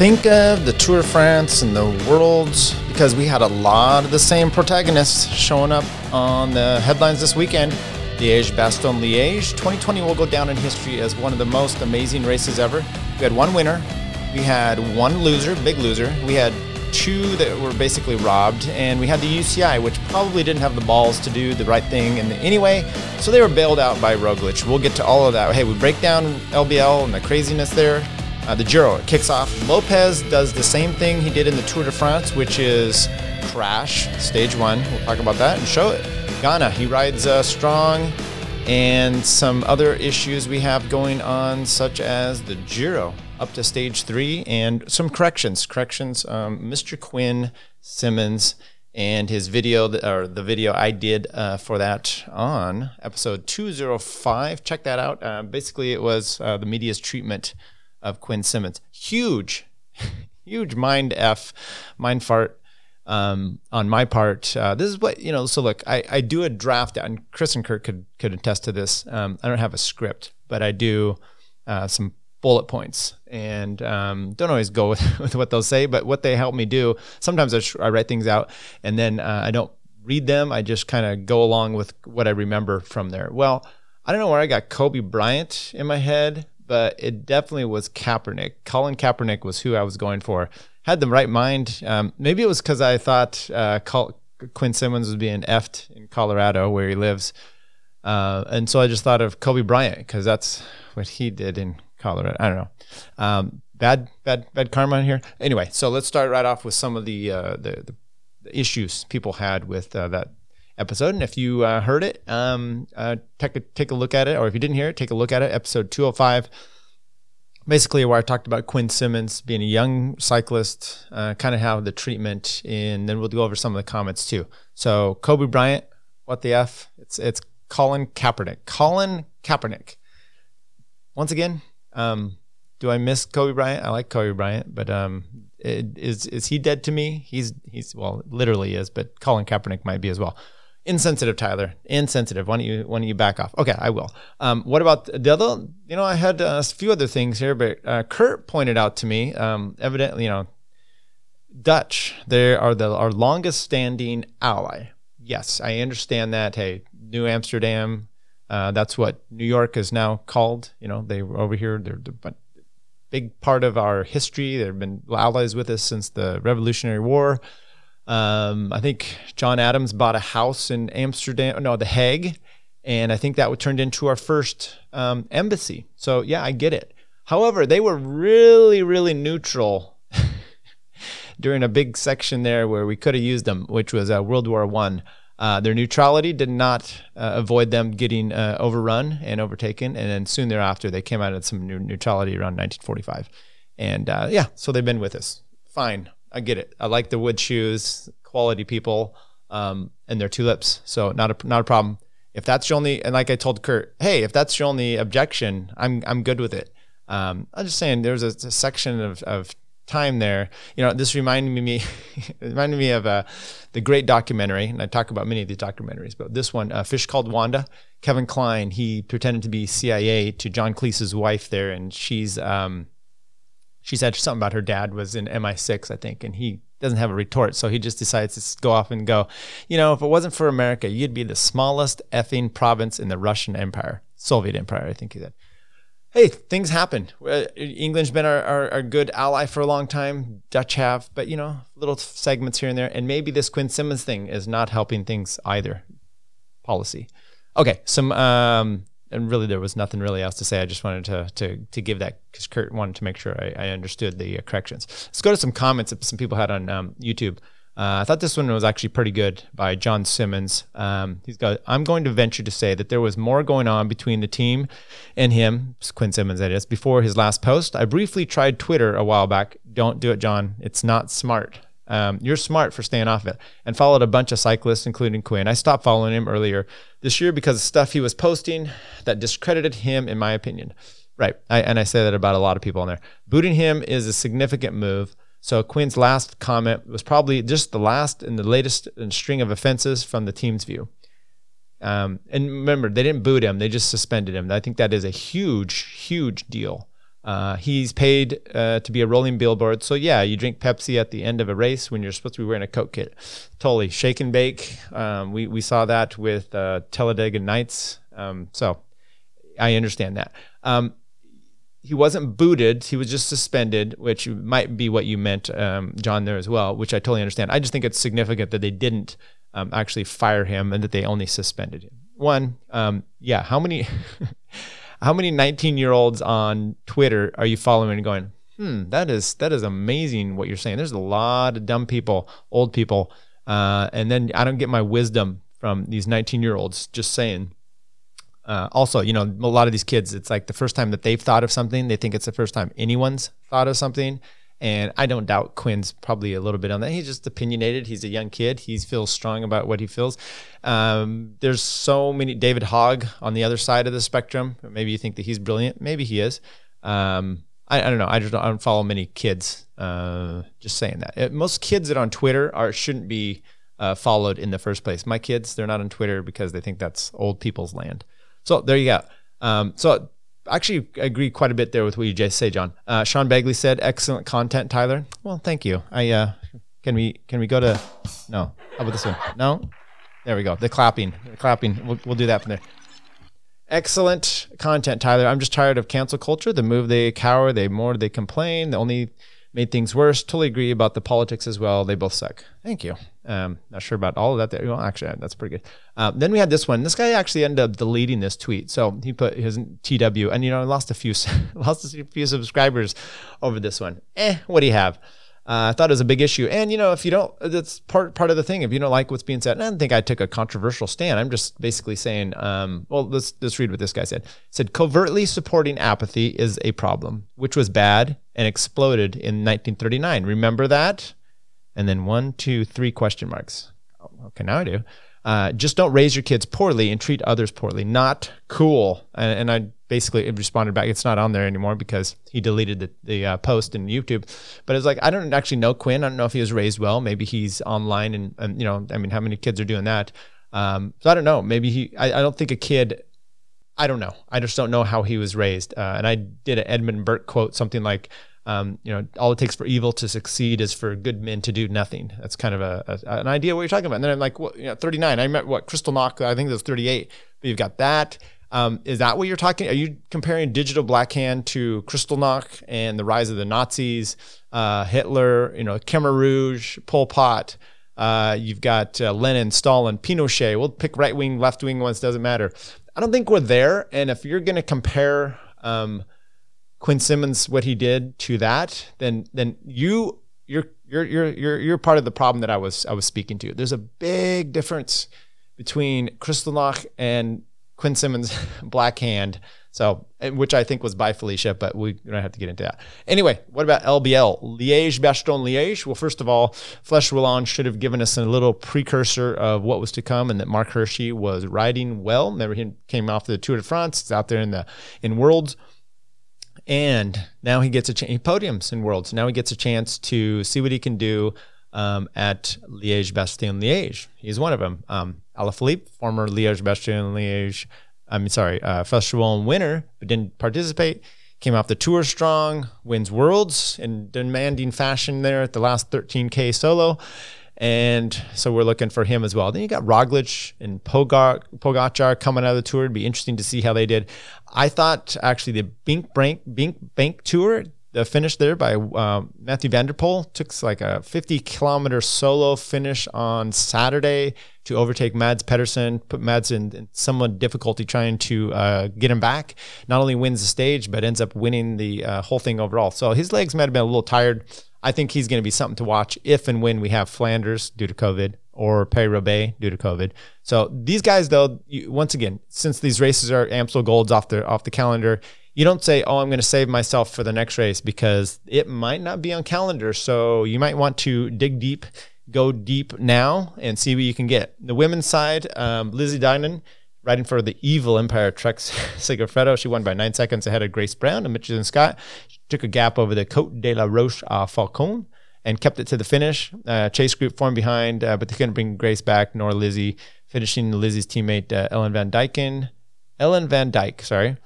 think of the Tour de France and the Worlds because we had a lot of the same protagonists showing up on the headlines this weekend. Liège Bastogne Liège 2020 will go down in history as one of the most amazing races ever. We had one winner, we had one loser, big loser. We had two that were basically robbed, and we had the UCI, which probably didn't have the balls to do the right thing in the, anyway. So they were bailed out by Roglic. We'll get to all of that. Hey, we break down LBL and the craziness there. Uh, the Giro it kicks off. Lopez does the same thing he did in the Tour de France, which is crash, stage one. We'll talk about that and show it. Ganna, he rides uh, strong, and some other issues we have going on, such as the Giro up to stage three, and some corrections. Corrections, um, Mr. Quinn Simmons and his video, or the video I did uh, for that on episode 205. Check that out. Uh, basically, it was uh, the media's treatment of Quinn Simmons. Huge, huge mind f, mind fart um, on my part. Uh, this is what you know. So look, I, I do a draft, and Chris and Kurt could could attest to this. Um, I don't have a script, but I do uh, some bullet points, and um, don't always go with, with what they'll say, but what they help me do. Sometimes I, I write things out, and then uh, I don't read them. I just kind of go along with what I remember from there. Well, I don't know where I got Kobe Bryant in my head but it definitely was Kaepernick. Colin Kaepernick was who I was going for. Had the right mind. Um, maybe it was because I thought uh, Col- Quinn Simmons was being effed in Colorado where he lives. Uh, and so I just thought of Kobe Bryant because that's what he did in Colorado. I don't know. Um, bad, bad, bad karma here. Anyway, so let's start right off with some of the uh, the, the, issues people had with uh, that episode. And if you uh, heard it, um, uh, take a, take a look at it, or if you didn't hear it, take a look at it. Episode 205, basically where I talked about Quinn Simmons being a young cyclist, uh, kind of how the treatment, and then we'll go over some of the comments too. So Kobe Bryant, what the f? It's it's Colin Kaepernick. Colin Kaepernick. Once again, um, do I miss Kobe Bryant? I like Kobe Bryant, but um, it, is is he dead to me? He's he's well, literally is, but Colin Kaepernick might be as well. Insensitive, Tyler. Insensitive. Why don't you why don't you back off? Okay, I will. Um, what about the other? You know, I had a few other things here, but uh, Kurt pointed out to me. Um, evidently, you know, Dutch. They are the our longest standing ally. Yes, I understand that. Hey, New Amsterdam. Uh, that's what New York is now called. You know, they were over here. They're the big part of our history. They've been allies with us since the Revolutionary War. Um, I think John Adams bought a house in Amsterdam, no, The Hague, and I think that turned into our first um, embassy. So yeah, I get it. However, they were really, really neutral during a big section there where we could have used them, which was uh, World War One. Uh, their neutrality did not uh, avoid them getting uh, overrun and overtaken, and then soon thereafter they came out of some neutrality around 1945. And uh, yeah, so they've been with us. Fine, I get it. I like the wood shoes, quality people, um, and their tulips. So not a not a problem. If that's your only, and like I told Kurt, hey, if that's your only objection, I'm I'm good with it. Um, I'm just saying there's a, a, section of, of time there. You know, this reminded me reminded me of uh, the great documentary, and I talk about many of these documentaries, but this one, uh, Fish Called Wanda. Kevin Kline, he pretended to be CIA to John Cleese's wife there, and she's um, she said something about her dad was in MI6, I think, and he doesn't have a retort, so he just decides to go off and go, you know, if it wasn't for America, you'd be the smallest effing province in the Russian Empire, Soviet Empire, I think he said. Hey, things happen. Uh, England's been our, our, our, good ally for a long time. Dutch have, but you know, little segments here and there. And maybe this Quinn Simmons thing is not helping things either. Policy. Okay, some um, and really there was nothing really else to say. I just wanted to to to give that because Kurt wanted to make sure I, I understood the uh, corrections. Let's go to some comments that some people had on um, YouTube. Uh, I thought this one was actually pretty good by John Simmons. Um, he's got. I'm going to venture to say that there was more going on between the team and him, Quinn Simmons, that is, before his last post. I briefly tried Twitter a while back. Don't do it, John. It's not smart. Um, you're smart for staying off it. And followed a bunch of cyclists, including Quinn. I stopped following him earlier this year because of stuff he was posting that discredited him, in my opinion. Right. I, and I say that about a lot of people on there. Booting him is a significant move. So Quinn's last comment was probably just the last in the latest string of offenses from the team's view. Um, and remember, they didn't boot him; they just suspended him. I think that is a huge, huge deal. Uh, he's paid uh, to be a rolling billboard. So, yeah, you drink Pepsi at the end of a race when you're supposed to be wearing a Coke kit. Totally. Shake and bake. Um, we, we saw that with uh, Talladega Nights. Um, so, I understand that. Um, he wasn't booted; he was just suspended, which might be what you meant, um, John, there as well. Which I totally understand. I just think it's significant that they didn't um, actually fire him and that they only suspended him. One, um, yeah, how many, how many 19 year olds on Twitter are you following and going, hmm, that is that is amazing what you're saying. There's a lot of dumb people, old people, uh, and then I don't get my wisdom from these 19 year olds just saying uh, also, you know, a lot of these kids, it's like the first time that they've thought of something, they think it's the first time anyone's thought of something. And I don't doubt Quinn's probably a little bit on that. He's just opinionated. He's a young kid. He feels strong about what he feels. Um, there's so many. David Hogg on the other side of the spectrum. Maybe you think that he's brilliant. Maybe he is. Um, I, I, don't know. I just don't, I don't follow many kids. Uh, just saying that. It, most kids that are on Twitter are shouldn't be uh, followed in the first place. My kids, they're not on Twitter because they think that's old people's land. So there you go. Um, so actually agree quite a bit there with what you just say, John. Uh, Sean Begley said, "Excellent content, Tyler." Well, thank you. I uh, can we can we go to no? How about this one? No. There we go. The clapping, the clapping. We'll, we'll do that from there. Excellent content, Tyler. I'm just tired of cancel culture. The move they cower, they more they complain. The only made things worse. Totally agree about the politics as well. They both suck. Thank you. Um, not sure about all of that. There. Well, actually, that's pretty good. Uh, then we had this one. This guy actually ended up deleting this tweet. So he put his TW, and you know, lost a few lost a few subscribers over this one. Eh, what do you have? Uh, I thought it was a big issue, and you know, if you don't, that's part part of the thing. If you don't like what's being said, I don't think I took a controversial stand. I'm just basically saying, um, well, let's let's read what this guy said. Said covertly supporting apathy is a problem, which was bad and exploded in 1939. Remember that? And then one, two, three question marks. Okay, now I do. Uh, just don't raise your kids poorly and treat others poorly. Not cool. And, and I basically responded back. It's not on there anymore because he deleted the, the uh, post in YouTube. But it's like I don't actually know Quinn. I don't know if he was raised well. Maybe he's online and, and you know, I mean, how many kids are doing that? Um, so I don't know. Maybe he. I, I don't think a kid I don't know. I just don't know how he was raised. Uh, and I did an Edmund Burke quote, something like, um, you know, all it takes for evil to succeed is for good men to do nothing. That's kind of a, a an idea what you're talking about. And then I'm like, well, you know, 39. I met what Kristallnacht. I think it was 38. But you've got that. Um, is that what you're talking? Are you comparing digital Black Hand to Kristallnacht and the rise of the Nazis, uh, Hitler, you know, Khmer Rouge, Pol Pot? Uh, you've got uh, Lenin, Stalin, Pinochet. We'll pick right wing, left wing ones. Doesn't matter. I don't think we're there. And if you're going to compare um, Quinn Simmons what he did to that, then then you you're you're you're you're you're part of the problem that I was I was speaking to. There's a big difference between Kristallnacht and Quinn Simmons' Black Hand. So, which I think was by Felicia, but we don't have to get into that. Anyway, what about LBL? Liège, Bastogne, Liège. Well, first of all, Flèche Wallonne should have given us a little precursor of what was to come and that Marc Hirschi was riding well. Remember, he came off the Tour de France. It's out there in the in Worlds. And now he gets a chance, he podiums in Worlds. Now he gets a chance to see what he can do um, at Liège, Bastogne, Liège. He's one of them. Um, Alaphilippe, former Liège, Bastogne, Liège, I'm sorry, uh, festival winner, but didn't participate. Came off the tour strong, wins Worlds in demanding fashion there at the last 13K solo. And so we're looking for him as well. Then you got Roglic and Pogacar coming out of the tour. It'd be interesting to see how they did. I thought actually the BinckBank, Bink Bank tour, the finish there by um, Mathieu van der Poel took like a 50 kilometer solo finish on Saturday to overtake Mads Pedersen, put Mads in, in somewhat difficulty trying to uh, get him back. Not only wins the stage, but ends up winning the uh, whole thing overall. So his legs might have been a little tired. I think he's going to be something to watch if and when we have Flanders due to COVID or Paris Roubaix due to COVID. So these guys, though, you, once again, since these races are Amstel Golds off the off the calendar, you don't say, "Oh, I'm going to save myself for the next race," because it might not be on calendar. So you might want to dig deep, go deep now, and see what you can get. The women's side, um, Lizzie Deignan riding for the evil Empire Trek Segafredo. She won by nine seconds ahead of Grace Brown and Mitchelton Scott. She took a gap over the Côte de la Roche uh, Falcon and kept it to the finish. Uh, Chase group formed behind, uh, but they couldn't bring Grace back nor Lizzie, finishing Lizzie's teammate uh, Ellen Van Dyken. Ellen Van Dyke, sorry.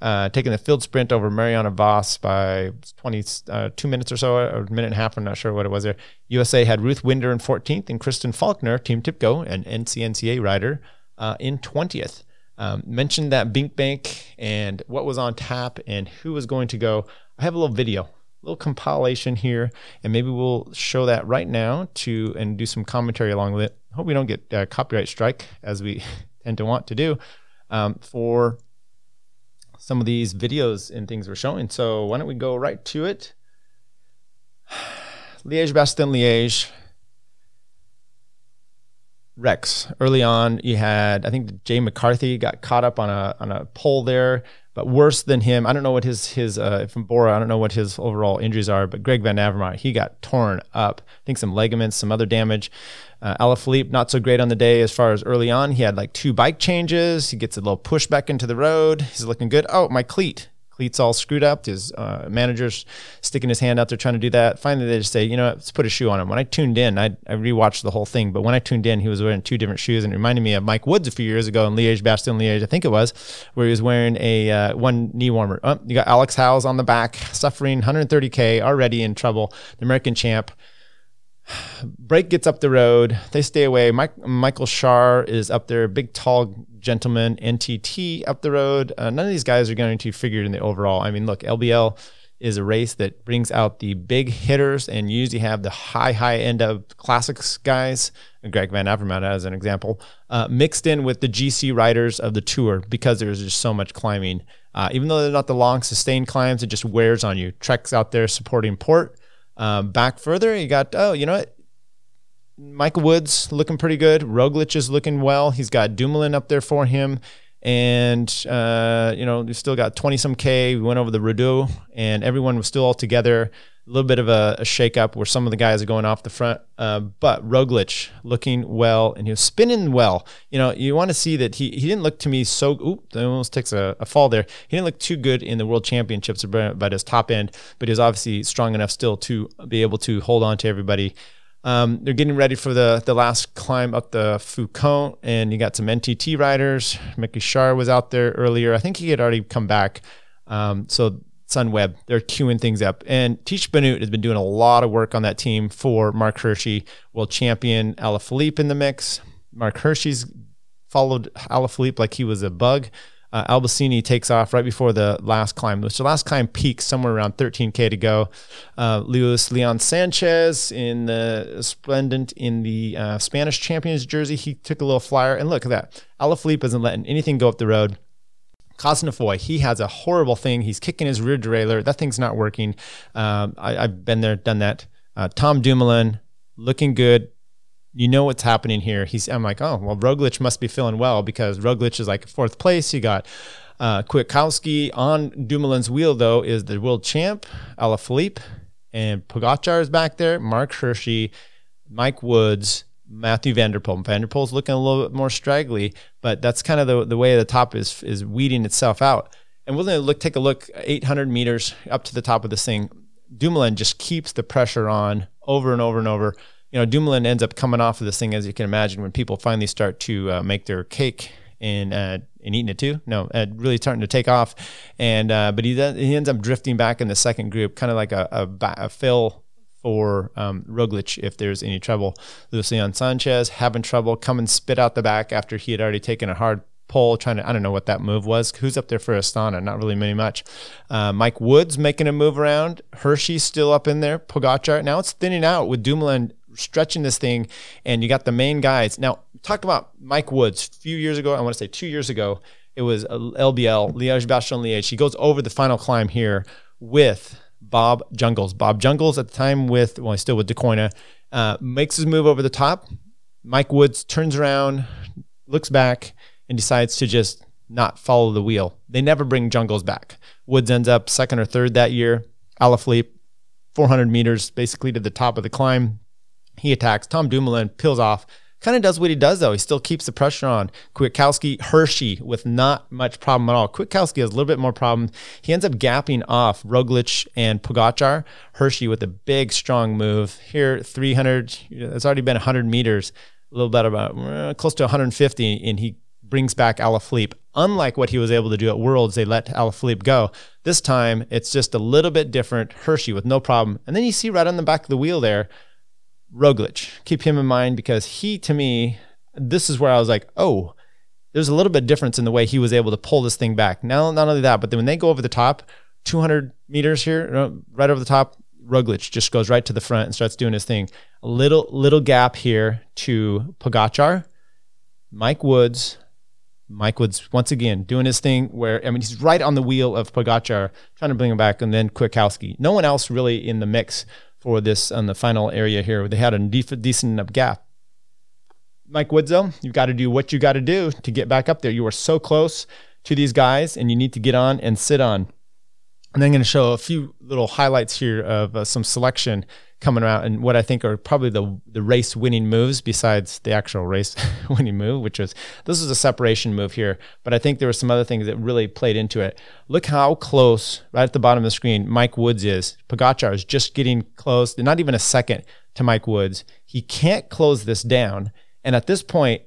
uh, taking the field sprint over Mariana Vos by 22 uh, minutes or so, or a minute and a half. I'm not sure what it was there. USA had Ruth Winder in 14th and Kristen Faulkner, Team TIBCO, an NCNCA rider, uh, in 20th. Um, mentioned that BinckBank and what was on tap and who was going to go. I have a little video a little compilation here, and maybe we'll show that right now to and do some commentary along with it. Hope we don't get a copyright strike as we tend to want to do um, for some of these videos and things we're showing. So why don't we go right to it? Liège Bastogne Liège. Rex. Early on, you had I think Jay McCarthy got caught up on a on a pole there, but worse than him. I don't know what his his uh, from Bora. I don't know what his overall injuries are, but Greg Van Avermaet he got torn up. I think some ligaments, some other damage. Uh, Alaphilippe, not so great on the day as far as early on. He had like two bike changes. He gets a little push back into the road. He's looking good. Oh, my cleat. Cleat's all screwed up. His uh, manager's sticking his hand out there trying to do that. Finally, they just say, you know, let's put a shoe on him. When I tuned in, I, I rewatched the whole thing, but when I tuned in, he was wearing two different shoes and it reminded me of Mike Woods a few years ago in Liège, Bastogne Liège, I think it was, where he was wearing a uh, one knee warmer. Oh, you got Alex Howes on the back, suffering 130K, already in trouble, the American champ. Break gets up the road. They stay away. Mike, Michael Schär is up there, big, tall gentleman. NTT up the road. Uh, none of these guys are going to figure in the overall. I mean, look, LBL is a race that brings out the big hitters and usually have the high, high end of classics guys. Greg Van Avermaet as an example, uh, mixed in with the GC riders of the tour because there's just so much climbing. Uh, even though they're not the long, sustained climbs, it just wears on you. Trek's out there supporting Porte. Um, back further, you got oh, you know what? Michael Woods looking pretty good. Roglic is looking well. He's got Dumoulin up there for him. And, uh, you know, we still got 20 some K. We went over the Rideau and everyone was still all together. A little bit of a, a shakeup where some of the guys are going off the front. Uh, but Roglic looking well and he was spinning well. You know, you want to see that he, he didn't look to me so, oop, almost takes a, a, fall there. He didn't look too good in the world championships about his top end, but he was obviously strong enough still to be able to hold on to everybody. Um, they're getting ready for the the last climb up the Faucon, and you got some NTT riders. Mickey Schär was out there earlier. I think he had already come back. Um, so Sunweb, they're queuing things up. And Tiesj Benoot has been doing a lot of work on that team for Marc Hirschi, world champion Alaphilippe in the mix. Marc Hirschi's followed Alaphilippe like he was a bug uh, Albasini takes off right before the last climb, which the last climb peaks somewhere around 13k to go. Uh, Luis Leon Sanchez in the splendent in the uh, Spanish champions jersey, he took a little flyer, and look at that. Alaphilippe isn't letting anything go up the road. Cosnefroy, he has a horrible thing. He's kicking his rear derailleur. That thing's not working. Um, I, have been there, done that. Uh, Tom Dumoulin, looking good you know what's happening here. He's I'm like, oh well, Roglic must be feeling well because Roglic is like fourth place. You got uh, Kwiatkowski on Dumoulin's wheel though is the world champ Alaphilippe and Pogacar is back there. Marc Hirschi, Mike Woods, Matthew van der Poel. Van der Poel's looking a little bit more straggly, but that's kind of the the way the top is is weeding itself out. And we're going to look take a look 800 meters up to the top of this thing. Dumoulin just keeps the pressure on over and over and over you know, Dumoulin ends up coming off of this thing, as you can imagine, when people finally start to uh, make their cake and uh, and eating it too. No, uh, really starting to take off, and uh, but he he ends up drifting back in the second group, kind of like a, a, a fill for um, Roglic if there's any trouble. Lucian Sanchez having trouble coming spit out the back after he had already taken a hard pull, trying to I don't know what that move was. Who's up there for Astana? Not really many much. Uh, Mike Woods making a move around. Hirschi's still up in there. Pogacar. Now it's thinning out with Dumoulin stretching this thing, and you got the main guys. Now, talk about Mike Woods a few years ago. I want to say two years ago. It was LBL, Liège Bastogne Liège. He goes over the final climb here with Bob Jungels. Bob Jungels at the time with, well, he's still with Deceuninck, uh, makes his move over the top. Mike Woods turns around, looks back, and decides to just not follow the wheel. They never bring Jungels back. Woods ends up second or third that year. Alaphilippe, 400 meters basically to the top of the climb, he attacks. Tom Dumoulin peels off. Kind of does what he does though. He still keeps the pressure on. Kwiatkowski, Hirschi with not much problem at all. Kwiatkowski has a little bit more problem. He ends up gapping off Roglic and Pogacar. Hirschi with a big strong move here. 300. It's already been 100 meters. A little bit about uh, close to 150, and he brings back Alaphilippe Unlike what he was able to do at Worlds, they let Alaphilippe go. This time, it's just a little bit different. Hirschi with no problem. And then you see right on the back of the wheel there, Roglic. Keep him in mind because he, to me, this is where I was like, oh, there's a little bit of difference in the way he was able to pull this thing back. Now, not only that, but then when they go over the top, 200 meters here, right over the top, Roglic just goes right to the front and starts doing his thing. A little little gap here to Pogacar, Mike Woods. Mike Woods once again doing his thing where I mean he's right on the wheel of Pogacar trying to bring him back, and then Kwiatkowski. No one else really in the mix for this on the final area here. They had a decent enough gap. Mike though, you've got to do what you got to do to get back up there. You are so close to these guys, and you need to get on and sit on. And then I'm going to show a few little highlights here of uh, some selection coming around and what I think are probably the the race winning moves besides the actual race winning move, which was this was a separation move here. But I think there were some other things that really played into it. Look how close, right at the bottom of the screen, Mike Woods is. Pogacar is just getting close, not even a second to Mike Woods. He can't close this down. And at this point,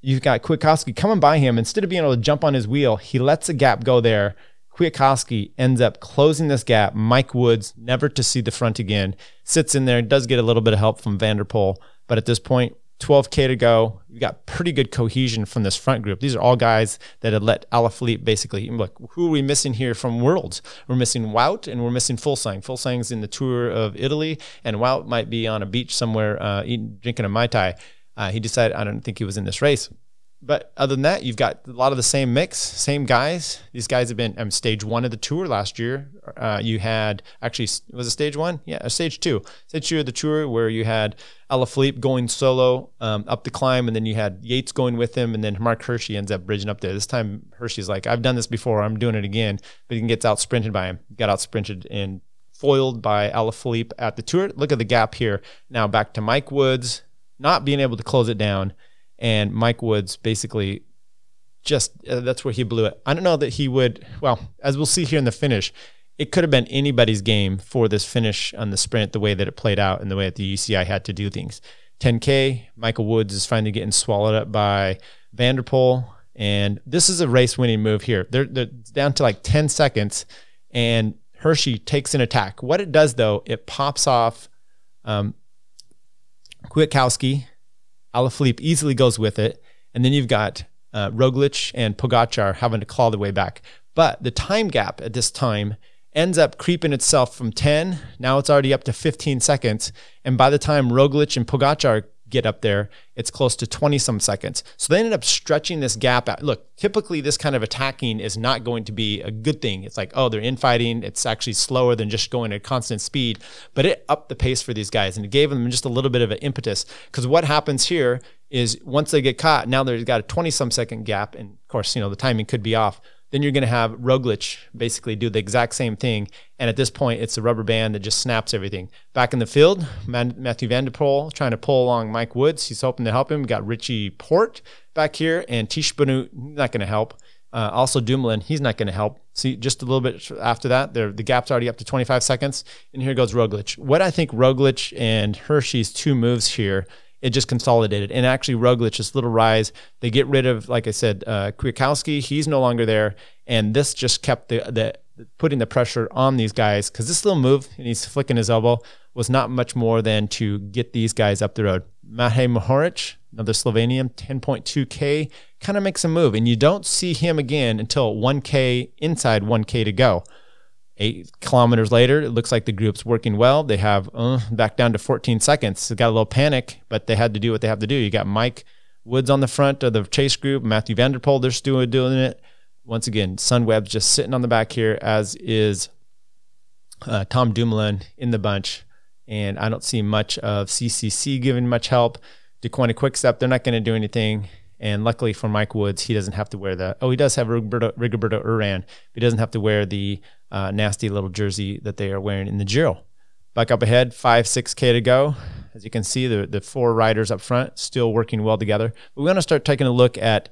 you've got Kwiatkowski coming by him. Instead of being able to jump on his wheel, he lets a gap go there Kwiatkowski ends up closing this gap. Mike Woods, never to see the front again, sits in there, does get a little bit of help from Van der Poel. But at this point, 12K to go. You got pretty good cohesion from this front group. These are all guys that had let Alaphilippe basically look. Who are we missing here from Worlds? We're missing Wout and we're missing Fuglsang. Fuglsang's in the Tour of Italy, and Wout might be on a beach somewhere uh, eating, drinking a Mai Tai. Uh, he decided, I don't think he was in this race but other than that, you've got a lot of the same mix, same guys. These guys have been um, stage one of the tour last year. Uh, you had actually was it stage one? Yeah, stage two. Stage two of the tour where you had Alaphilippe going solo um, up the climb, and then you had Yates going with him, and then Marc Hirschi ends up bridging up there. This time Hirschi's like, I've done this before, I'm doing it again, but he gets out sprinted by him. Got out sprinted and foiled by Alaphilippe at the tour. Look at the gap here. Now back to Mike Woods, not being able to close it down and Mike Woods basically just uh, that's where he blew it. I don't know that he would. Well, as we'll see here in the finish, it could have been anybody's game for this finish on the sprint, the way that it played out and the way that the UCI had to do things. 10K, Michael Woods is finally getting swallowed up by Van der Poel. And this is a race winning move here. They're, they're down to like 10 seconds, and Hirschi takes an attack. What it does, though, it pops off um, Kwiatkowski Alaphilippe easily goes with it. And then you've got uh, Roglic and Pogacar having to claw their way back. But the time gap at this time ends up creeping itself from 10. Now it's already up to 15 seconds. And by the time Roglic and Pogacar get up there, it's close to 20 some seconds. So they ended up stretching this gap out. Look, typically this kind of attacking is not going to be a good thing. It's like, oh, they're infighting. It's actually slower than just going at constant speed. But it upped the pace for these guys and it gave them just a little bit of an impetus. Because what happens here is once they get caught, now they've got a 20 some second gap. And of course, you know, the timing could be off then you're going to have Roglic basically do the exact same thing. And at this point, it's a rubber band that just snaps everything. Back in the field, Mathieu van der Poel trying to pull along Mike Woods. He's hoping to help him. We got Richie Porte back here, and Benoot not going to help. Uh, also, Dumoulin, he's not going to help. See, just a little bit after that, the gap's already up to 25 seconds. And here goes Roglic. What I think Roglic and Hirschi's two moves here – it just consolidated. And actually, Roglic, this little rise, they get rid of, like I said, uh, Kwiatkowski. He's no longer there, and this just kept the the putting the pressure on these guys because this little move and he's flicking his elbow was not much more than to get these guys up the road. Matej Mohoric, another Slovenian, 10.2k, kind of makes a move, and you don't see him again until 1k inside 1k to go eight kilometers later, it looks like the group's working well. They have uh, back down to 14 seconds. They got a little panic, but they had to do what they have to do. You got Mike Woods on the front of the chase group, Matthew van der Poel, they're still doing it. Once again, Sunweb's just sitting on the back here, as is uh, Tom Dumoulin in the bunch. And I don't see much of CCC giving much help. Deceuninck Quickstep, they're not going to do anything. And luckily for Mike Woods, he doesn't have to wear the. Oh, he does have Rigoberto, Rigoberto Uran. He doesn't have to wear the uh, nasty little jersey that they are wearing in the Giro. Back up ahead, five, six K to go. As you can see, the, the four riders up front still working well together. But we're going to start taking a look at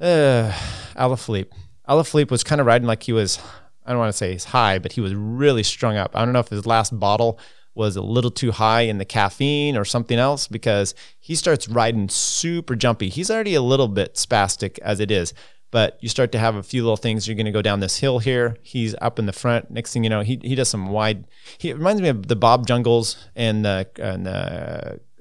uh, Alaphilippe. Alaphilippe was kind of riding like he was, I don't want to say he's high, but he was really strung up. I don't know if his last bottle was a little too high in the caffeine or something else because he starts riding super jumpy. He's already a little bit spastic as it is, but you start to have a few little things. You're going to go down this hill here. He's up in the front. Next thing you know, he, he does some wide. He reminds me of the Bob Jungels and the, and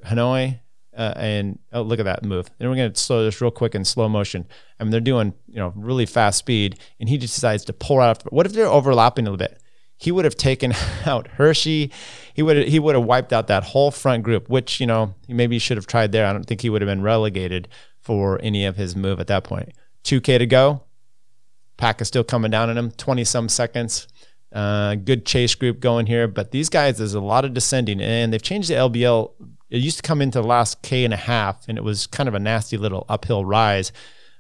Hanoi. Uh, and oh, look at that move. And we're going to slow this real quick in slow motion. I mean, they're doing you know really fast speed, and he just decides to pull out. What if they're overlapping a little bit? He would have taken out Hirschi. He would he would have wiped out that whole front group, which you know he maybe should have tried there. I don't think he would have been relegated for any of his move at that point. 2K to go. Pack is still coming down on him. 20 some seconds. Uh, good chase group going here, but these guys, there's a lot of descending, and they've changed the LBL. It used to come into the last K and a half, and it was kind of a nasty little uphill rise.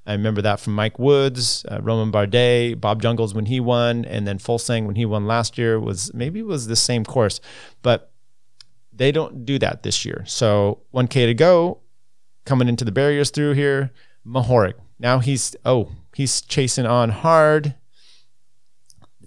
I remember that from Mike Woods, uh, Romain Bardet, Bob Jungels when he won, and then Fuglsang when he won last year was maybe was the same course, but they don't do that this year. So 1K to go, coming into the barriers through here, Mohoric. Now he's oh he's chasing on hard.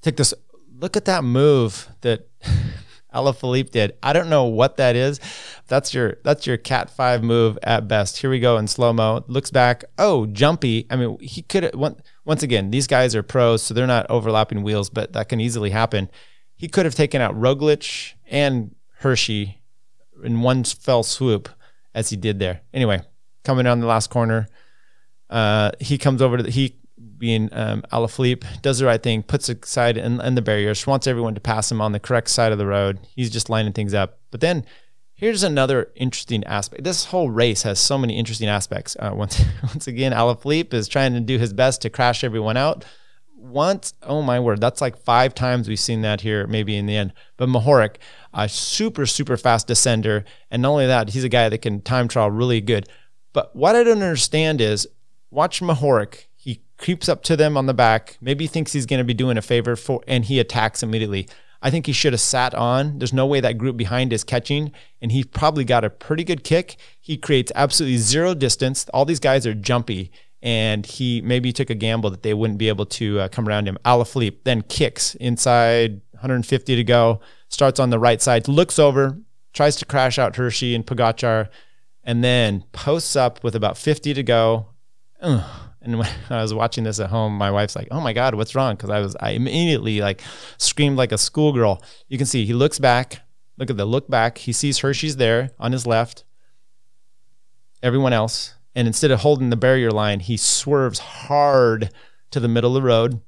Take this. Look at that move that Alaphilippe did. I don't know what that is. That's your that's your cat five move at best. Here we go in slow mo. Looks back. Oh, jumpy. I mean, he could have, once again. These guys are pros, so they're not overlapping wheels, but that can easily happen. He could have taken out Roglic and Hirschi in one fell swoop, as he did there. Anyway, coming down the last corner, uh, he comes over to the, he being um, Alaphilippe, does the right thing, puts aside in, in the barriers, wants everyone to pass him on the correct side of the road. He's just lining things up. But then here's another interesting aspect. This whole race has so many interesting aspects. Uh, once, once again, Alaphilippe is trying to do his best to crash everyone out. Once, oh my word, that's like five times we've seen that here, maybe in the end. But Mohoric, a super, super fast descender. And not only that, he's a guy that can time trial really good. But what I don't understand is watch Mohoric creeps up to them on the back, maybe thinks he's going to be doing a favor for, and he attacks immediately. I think he should have sat on. There's no way that group behind is catching, and he probably got a pretty good kick. He creates absolutely zero distance. All these guys are jumpy, and he maybe took a gamble that they wouldn't be able to uh, come around him. Alaphilippe then kicks inside 150 to go, starts on the right side, looks over, tries to crash out Hirschi and Pogacar, and then posts up with about 50 to go. Ugh and when I was watching this at home, my wife's like, "Oh my God, what's wrong?" Because I was, I immediately like screamed like a schoolgirl. You can see he looks back. Look at the look back. He sees her. She's there on his left. Everyone else, and instead of holding the barrier line, he swerves hard to the middle of the road.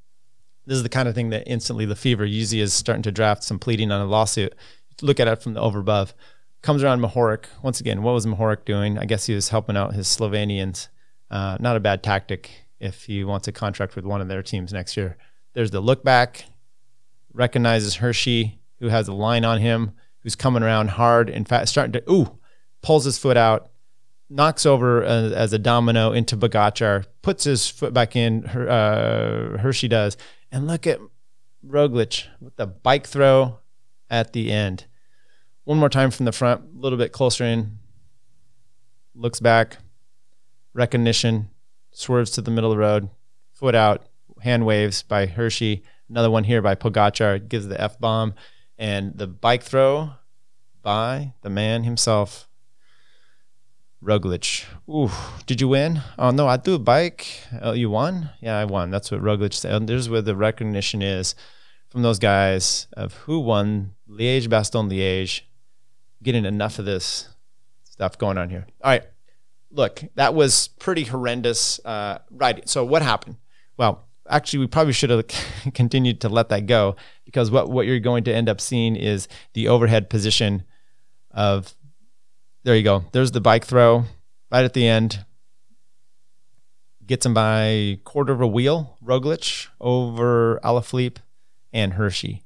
This is the kind of thing that instantly the fever usually is starting to draft some pleading on a lawsuit. Look at it from the over above. Comes around Mohoric. Once again, what was Mohoric doing? I guess he was helping out his Slovenians uh, not a bad tactic if he wants a contract with one of their teams next year. There's the look back, recognizes Hirschi, who has a line on him, who's coming around hard. In fact, starting to, ooh, pulls his foot out, knocks over as a domino into Pogacar, puts his foot back in, uh, Hirschi does. And look at Roglic with the bike throw at the end. One more time from the front, a little bit closer in, looks back, recognition, swerves to the middle of the road, foot out, hand waves by Hirschi. Another one here by Pogacar gives the F bomb. And the bike throw by the man himself, Roglic. Ooh, did you win? Oh, no, I threw a bike. Oh, you won? Yeah, I won. That's what Roglic said. And there's where the recognition is from those guys of who won Liège, Bastogne, Liège. Getting enough of this stuff going on here. All right look, that was pretty horrendous. Uh, right. So what happened? Well, actually, we probably should have continued to let that go because what, what you're going to end up seeing is the overhead position of, there you go. There's the bike throw right at the end. Gets him by quarter of a wheel, Roglic over Alaphilippe and Hirschi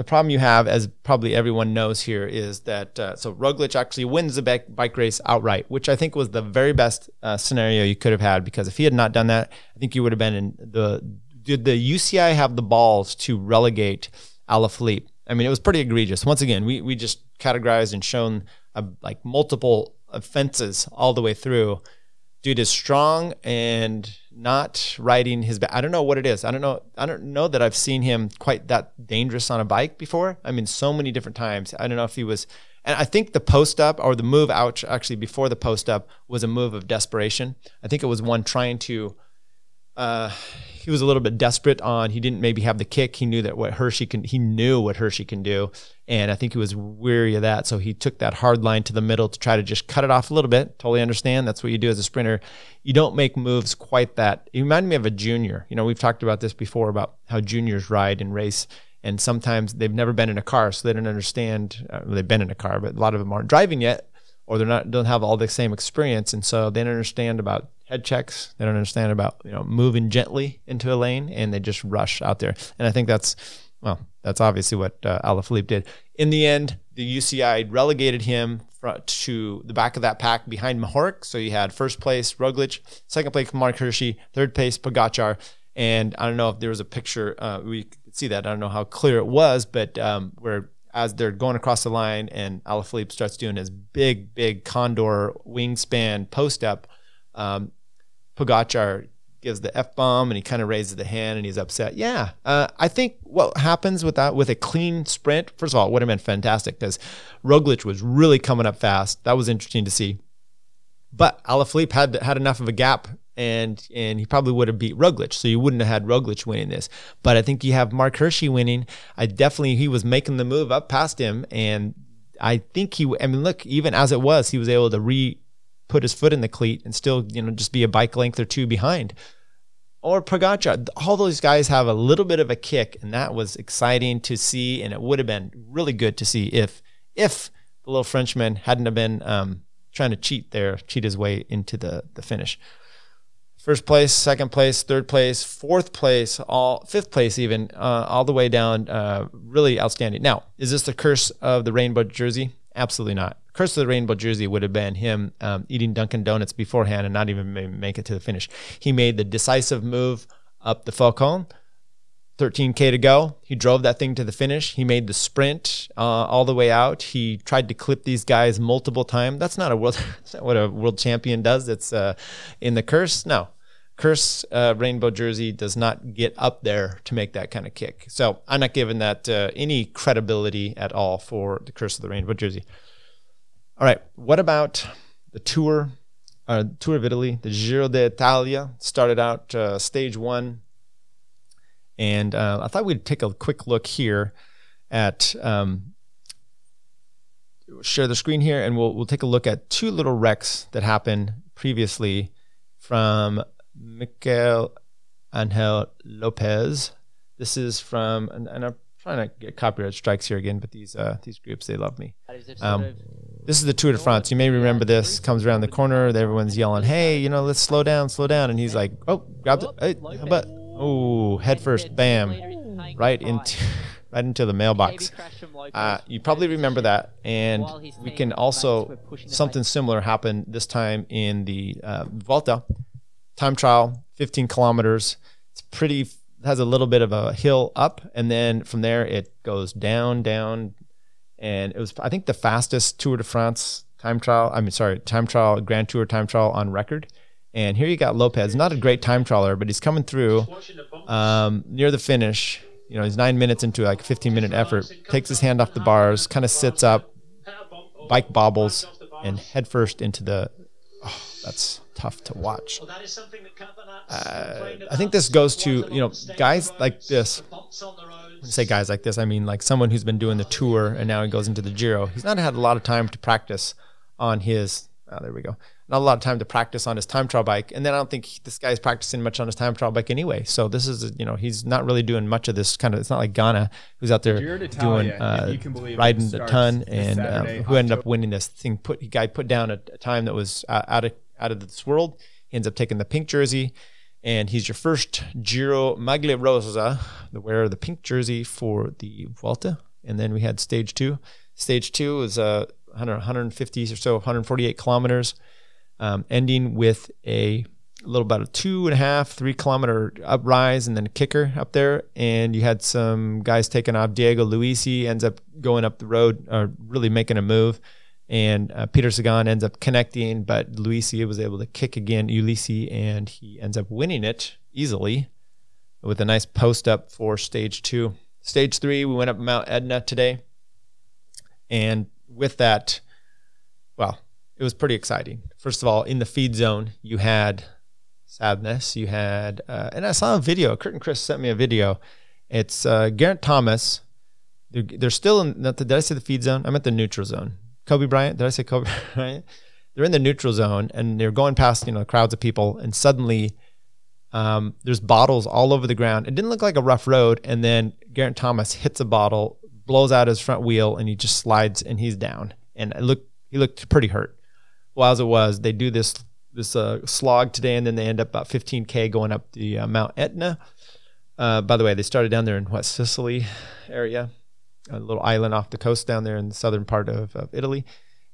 the problem you have, as probably everyone knows here, is that uh, so Roglic actually wins the bike, race outright, which I think was the very best uh, scenario you could have had because if he had not done that, I think you would have been in the. Did the UCI have the balls to relegate Alaphilippe? I mean, it was pretty egregious. Once again, we we just categorized and shown uh, like multiple offenses all the way through. Dude is strong and not riding his back. I don't know what it is. I don't know. I don't know that I've seen him quite that dangerous on a bike before. I mean, so many different times. I don't know if he was. And I think the post up or the move out actually before the post up was a move of desperation. I think it was one trying to uh, he was a little bit desperate on he didn't maybe have the kick. He knew that what Hirschi can he knew what Hirschi can do. And I think he was weary of that. So he took that hard line to the middle to try to just cut it off a little bit. Totally understand. That's what you do as a sprinter. You don't make moves quite that. You remind me of a junior. You know, we've talked about this before about how juniors ride and race. And sometimes they've never been in a car, so they don't understand. Uh, they've been in a car, but a lot of them aren't driving yet, or they're not don't have all the same experience, and so they don't understand about head checks. They don't understand about you know moving gently into a lane, and they just rush out there. And I think that's well, that's obviously what uh, Alaphilippe did. In the end, the UCI relegated him to the back of that pack behind Mohoric. So you had first place Roglic, second place Marc Hirschi, third place Pogacar. And I don't know if there was a picture, uh, we could see that. I don't know how clear it was, but um, where as they're going across the line and Alaphilippe starts doing his big, big condor wingspan post up, um, Pogacar gives the f bomb and he kind of raises the hand and he's upset. Yeah, uh, I think what happens with that with a clean sprint. First of all, it would have been fantastic because Roglic was really coming up fast. That was interesting to see. But Alaphilippe had had enough of a gap and and he probably would have beat Roglic, so you wouldn't have had Roglic winning this. But I think you have Marc Hirschi winning. I definitely he was making the move up past him, and I think he. I mean, look, even as it was, he was able to re put his foot in the cleat and still, you know, just be a bike length or two behind. Or Pogacar, all those guys have a little bit of a kick, and that was exciting to see, and it would have been really good to see if if the little Frenchman hadn't have been um, trying to cheat there, cheat his way into the the finish. First place, second place, third place, fourth place, all fifth place, even uh, all the way down. Uh, really outstanding. Now, is this the curse of the rainbow jersey? Absolutely not. Curse of the Rainbow Jersey would have been him um, eating Dunkin' Donuts beforehand and not even make it to the finish. He made the decisive move up the Faucon, 13K to go. He drove that thing to the finish. He made the sprint uh, all the way out. He tried to clip these guys multiple times. That's not a world. That's not what a world champion does. It's uh, in the curse. No, curse uh, rainbow jersey does not get up there to make that kind of kick. So I'm not giving that uh, any credibility at all for the curse of the rainbow jersey. All right, what about the tour, uh, Tour of Italy? The Giro d'Italia started out uh, stage one, and uh, I thought we'd take a quick look here at. Um, share the screen here, and we'll we'll take a look at two little wrecks that happened previously from Mikel Angel Lopez. This is from, and, and I'm trying to get copyright strikes here again, but these uh, these groups they love me. Um, this is the Tour de France. You may remember this. Comes around the corner. Everyone's yelling, "Hey, you know, let's slow down, slow down!" And he's like, "Oh, grab it! Hey, but oh, head first, bam, right into." right into the mailbox. Uh, you probably remember that, and we can also something similar happened this time in the uh, Vuelta time trial, 15 kilometers. It's pretty has a little bit of a hill up, and then from there it goes down, down, and it was I think the fastest Tour de France time trial. I mean, sorry, time trial, Grand Tour time trial on record. And here you got Lopez, not a great time trialer, but he's coming through um, near the finish. You know, he's nine minutes into like a 15 minute effort, takes his hand off the bars, kind of sits up, bike bobbles, and headfirst into the. Oh, that's tough to watch. Uh, I think this goes to you know guys like this. When I say guys like this, I mean like someone who's been doing the tour and now he goes into the Giro. He's not had a lot of time to practice on his. Oh, there we go. Not a lot of time to practice on his time trial bike, and then I don't think this guy's practicing much on his time trial bike anyway. So this is you know he's not really doing much of this kind of. It's not like Ganna, who's out there doing uh, riding a ton and um, who ended up winning this thing. Put guy put down a, a time that was uh, out of out of this world. He ends up taking the pink jersey, and he's your first Giro Maglia Rosa, the wearer of the pink jersey for the Vuelta. And then we had stage two. Stage two is uh, 150 or so, 148 kilometers, um, ending with a little about a two and a half, three kilometer uprise and then a kicker up there. And you had some guys taking off. Diego Ulissi ends up going up the road, uh, really making a move and uh, Peter Sagan ends up connecting, but Luisi was able to kick again, Ulissi, and he ends up winning it easily with a nice post up for stage two. Stage three, we went up Mount Etna today, and with that, well, it was pretty exciting. First of all, in the feed zone, you had sadness. You had, uh, and I saw a video. Kurt and Chris sent me a video. It's uh, Geraint Thomas. They're, they're still in. Did I say the feed zone? I'm at the neutral zone. Kobe Bryant. Did I say Kobe Bryant? They're in the neutral zone, and they're going past you know crowds of people, and suddenly. Um, there's bottles all over the ground. It didn't look like a rough road, and then Geraint Thomas hits a bottle, blows out his front wheel, and he just slides and he's down. And it looked he looked pretty hurt. Well, as it was, they do this this uh, slog today, and then they end up about 15k going up the uh, Mount Etna. Uh, by the way, they started down there in what Sicily area, a little island off the coast down there in the southern part of, of Italy,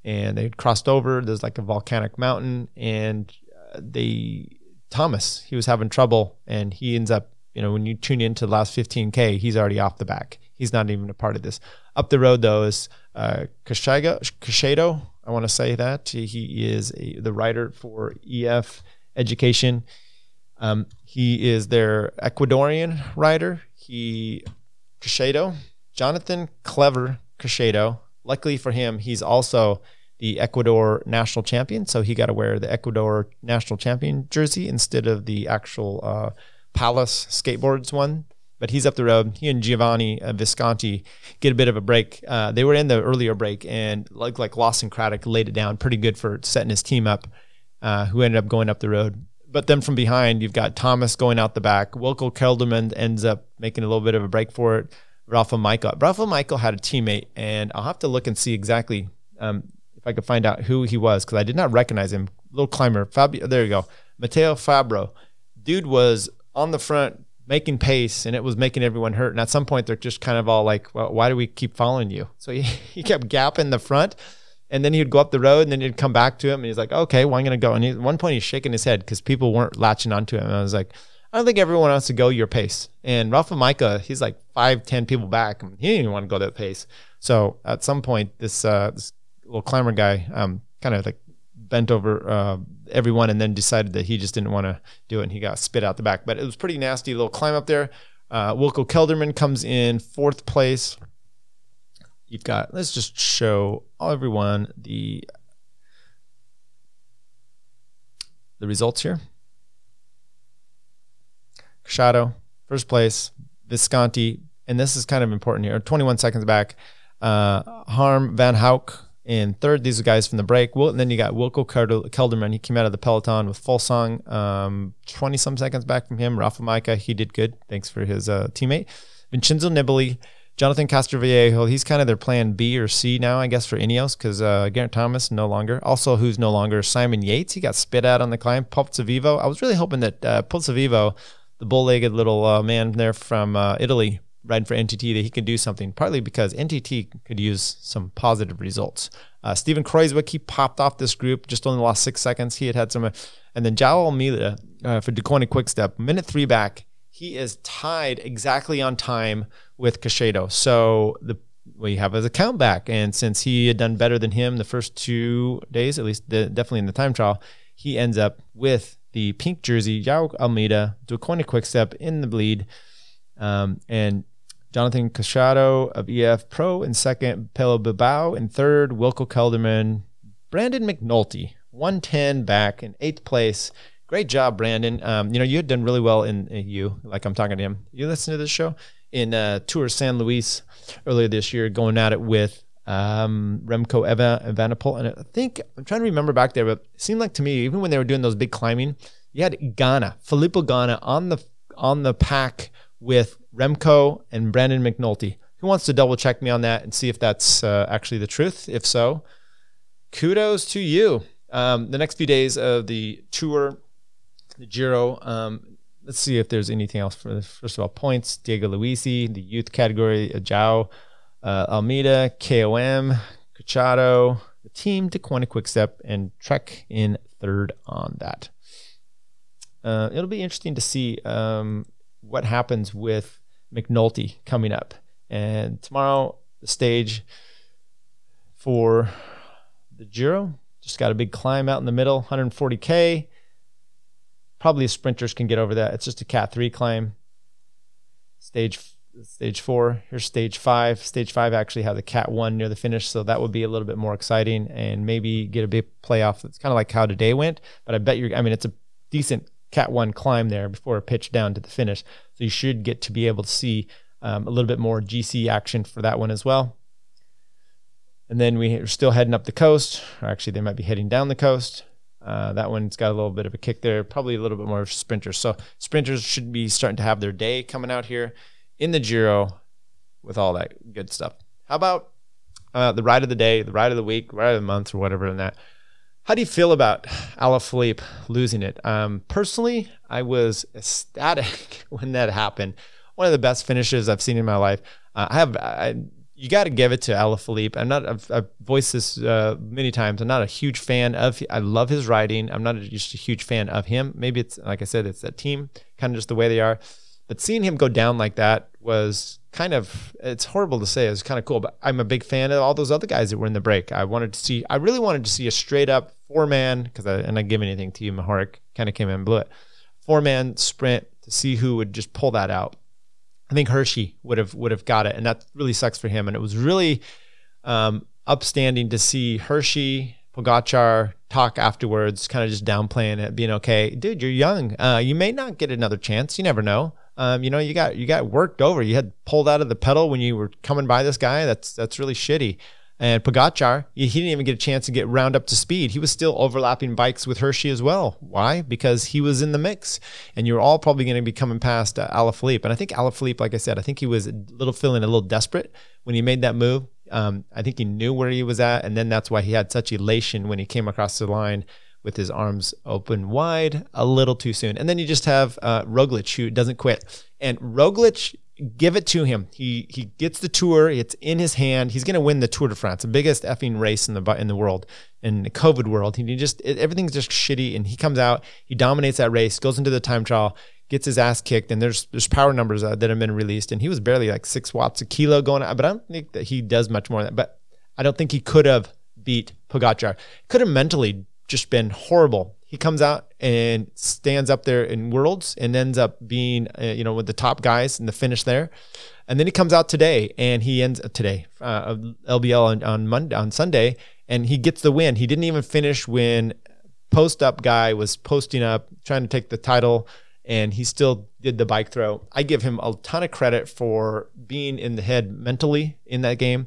and they crossed over. There's like a volcanic mountain, and uh, they Thomas he was having trouble, and he ends up. You know, when you tune into the last 15k, he's already off the back. He's not even a part of this. Up the road though is uh, Caicedo, I want to say that he is a, the writer for EF Education. Um, he is their Ecuadorian writer. He Caicedo, Jonathan Klever Caicedo. Luckily for him, he's also the Ecuador national champion, so he got to wear the Ecuador national champion jersey instead of the actual uh, Palace skateboards one but he's up the road. He and Giovanni uh, Visconti get a bit of a break. Uh, they were in the earlier break, and like like Lawson Craddock laid it down pretty good for setting his team up, uh, who ended up going up the road. But then from behind, you've got Thomas going out the back. Wilco Kelderman ends up making a little bit of a break for it. Rafał Michael. Rafał Majka had a teammate, and I'll have to look and see exactly um, if I could find out who he was because I did not recognize him. Little climber, Fabio. There you go, Matteo Fabbro. Dude was on the front making pace and it was making everyone hurt. And at some point, they're just kind of all like, well, why do we keep following you? So he, he kept gapping the front. And then he'd go up the road and then he'd come back to him and he's like, okay, well, I'm going to go. And he, at one point, he's shaking his head because people weren't latching onto him. And I was like, I don't think everyone wants to go your pace. And Rafał Majka, he's like five, ten people back. And he didn't even want to go that pace. So at some point, this, uh, this little climber guy um, kind of like bent over uh, everyone and then decided that he just didn't want to do it and he got spit out the back. But it was pretty nasty little climb up there. Uh, Wilco Kelderman comes in fourth place. You've got, let's just show everyone the the results here. Shadow, first place, Visconti, and this is kind of important here. 21 seconds back. Uh, Harm Vanhoucke in third, these are guys from the break. Well, and then you got Wilco Kelderman. He came out of the peloton with Fuglsang, um, 20 some seconds back from him. Rafał Majka, he did good. Thanks for his uh, teammate. Vincenzo Nibali, Jonathan Castroviejo, he's kind of their plan B or C now, I guess, for Ineos because uh, Geraint Thomas no longer. Also, who's no longer Simon Yates. He got spit out on the climb. Pozzovivo. I was really hoping that uh, the bull-legged little uh, man there from uh, Italy, riding for NTT that he could do something, partly because NTT could use some positive results. Uh, Steven Kruijswijk, he popped off this group just only last six seconds. He had had some, uh, and then Joao Almeida uh, for Deceuninck Quickstep, minute three back, he is tied exactly on time with Caicedo. So the we have as a count back, and since he had done better than him the first two days, at least the, definitely in the time trial, he ends up with the pink jersey, Joao Almeida, Deceuninck Quickstep in the bleed. Um, and Jonathan Caicedo of EF Pro in second, Pello Bilbao in third, Wilco Kelderman, Brandon McNulty, 110 back in eighth place. Great job, Brandon. Um, you know, you had done really well in, in, you, like I'm talking to him. You listen to this show in uh, Tour San Luis earlier this year, going at it with um, Remco Evan, Evenepoel. And I think, I'm trying to remember back there, but it seemed like to me, even when they were doing those big climbing, you had Ganna, Filippo Ganna on the on the pack with Remco and Brandon McNulty. Who wants to double check me on that and see if that's uh, actually the truth? If so, kudos to you. Um, the next few days of the tour, the Giro, um, let's see if there's anything else for this. First of all, points Diego Ulissi, the youth category, Joao, uh, Almeida, KOM, Caicedo, the team, Deceuninck Quickstep, and Trek in third on that. Uh, it'll be interesting to see um, what happens with McNulty coming up. And tomorrow, the stage for the Giro. Just got a big climb out in the middle, 140K. Probably sprinters can get over that. It's just a Cat 3 climb. Stage stage four. Here's stage five. Stage five actually has a cat one near the finish, so that would be a little bit more exciting and maybe get a big playoff. It's kind of like how today went, but I bet you're. I mean, it's a decent cat one climb there before a pitch down to the finish, so you should get to be able to see um, a little bit more GC action for that one as well. And then we're still heading up the coast, or actually they might be heading down the coast. Uh, that one's got a little bit of a kick there, probably a little bit more sprinters. So sprinters should be starting to have their day coming out here in the Giro with all that good stuff. How about uh, the ride of the day, the ride of the week, ride of the month, or whatever in that? How do you feel about Alaphilippe losing it? Um, personally, I was ecstatic when that happened. One of the best finishes I've seen in my life. Uh, I have, I, you got to give it to Alaphilippe. I'm not, I've, I've voiced this uh, many times. I'm not a huge fan of, I love his riding. I'm not just a huge fan of him. Maybe it's, like I said, it's that team, kind of just the way they are. But seeing him go down like that was kind of it's horrible to say. It's kind of cool, but I'm a big fan of all those other guys that were in the break. I wanted to see I really wanted to see a straight up four man because I and I give anything to you, Mohoric kind of came in and blew it. Four man sprint to see who would just pull that out. I think Hirschi would have would have got it, and that really sucks for him. And it was really um, upstanding to see Hirschi, Pogacar talk afterwards, kind of just downplaying it, being okay. Dude, you're young. Uh, you may not get another chance. You never know. Um, you know, you got you got worked over. You had pulled out of the pedal when you were coming by this guy. That's that's really shitty. And Pogacar, he didn't even get a chance to get round up to speed. He was still overlapping bikes with Hirschi as well. Why? Because he was in the mix, and you're all probably going to be coming past uh, Alaphilippe. And I think Alaphilippe, like I said, I think he was a little feeling a little desperate when he made that move. Um, I think he knew where he was at, and then that's why he had such elation when he came across the line with his arms open wide a little too soon. And then you just have uh, Roglic who doesn't quit. And Roglic, give it to him. He he gets the tour. It's in his hand. He's going to win the Tour de France, the biggest effing race in the in the world, in the COVID world. He just it, everything's just shitty. And he comes out, he dominates that race, goes into the time trial, gets his ass kicked. And there's there's power numbers uh, that have been released, and he was barely like six watts a kilo going. Out, but I don't think that he does much more than that. But I don't think he could have beat Pogacar. Could have mentally just been horrible. He comes out and stands up there in Worlds and ends up being, uh, you know, with the top guys in the finish there. And then he comes out today and he ends uh, today, uh, LBL on, on Monday, on Sunday, and he gets the win. He didn't even finish when post up guy was posting up, trying to take the title, and he still did the bike throw. I give him a ton of credit for being in the head mentally in that game.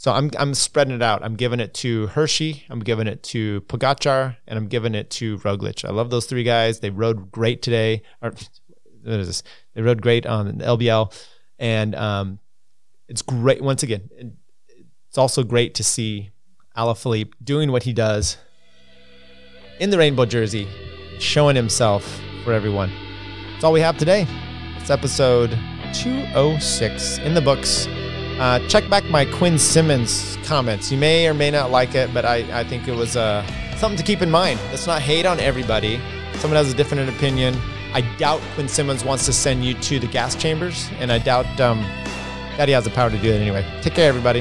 So I'm I'm spreading it out. I'm giving it to Hirschi, I'm giving it to Pogacar, and I'm giving it to Roglic. I love those three guys. They rode great today. Or what is this? They rode great on the LBL, and um, it's great. Once again, it's also great to see Alaphilippe doing what he does in the rainbow jersey, showing himself for everyone. That's all we have today. It's episode 206 in the books. Uh, check back my Quinn Simmons comments. You may or may not like it, but I, I think it was uh, something to keep in mind. Let's not hate on everybody. Someone has a different opinion. I doubt Quinn Simmons wants to send you to the gas chambers, and I doubt um, that he has the power to do it anyway. Take care, everybody.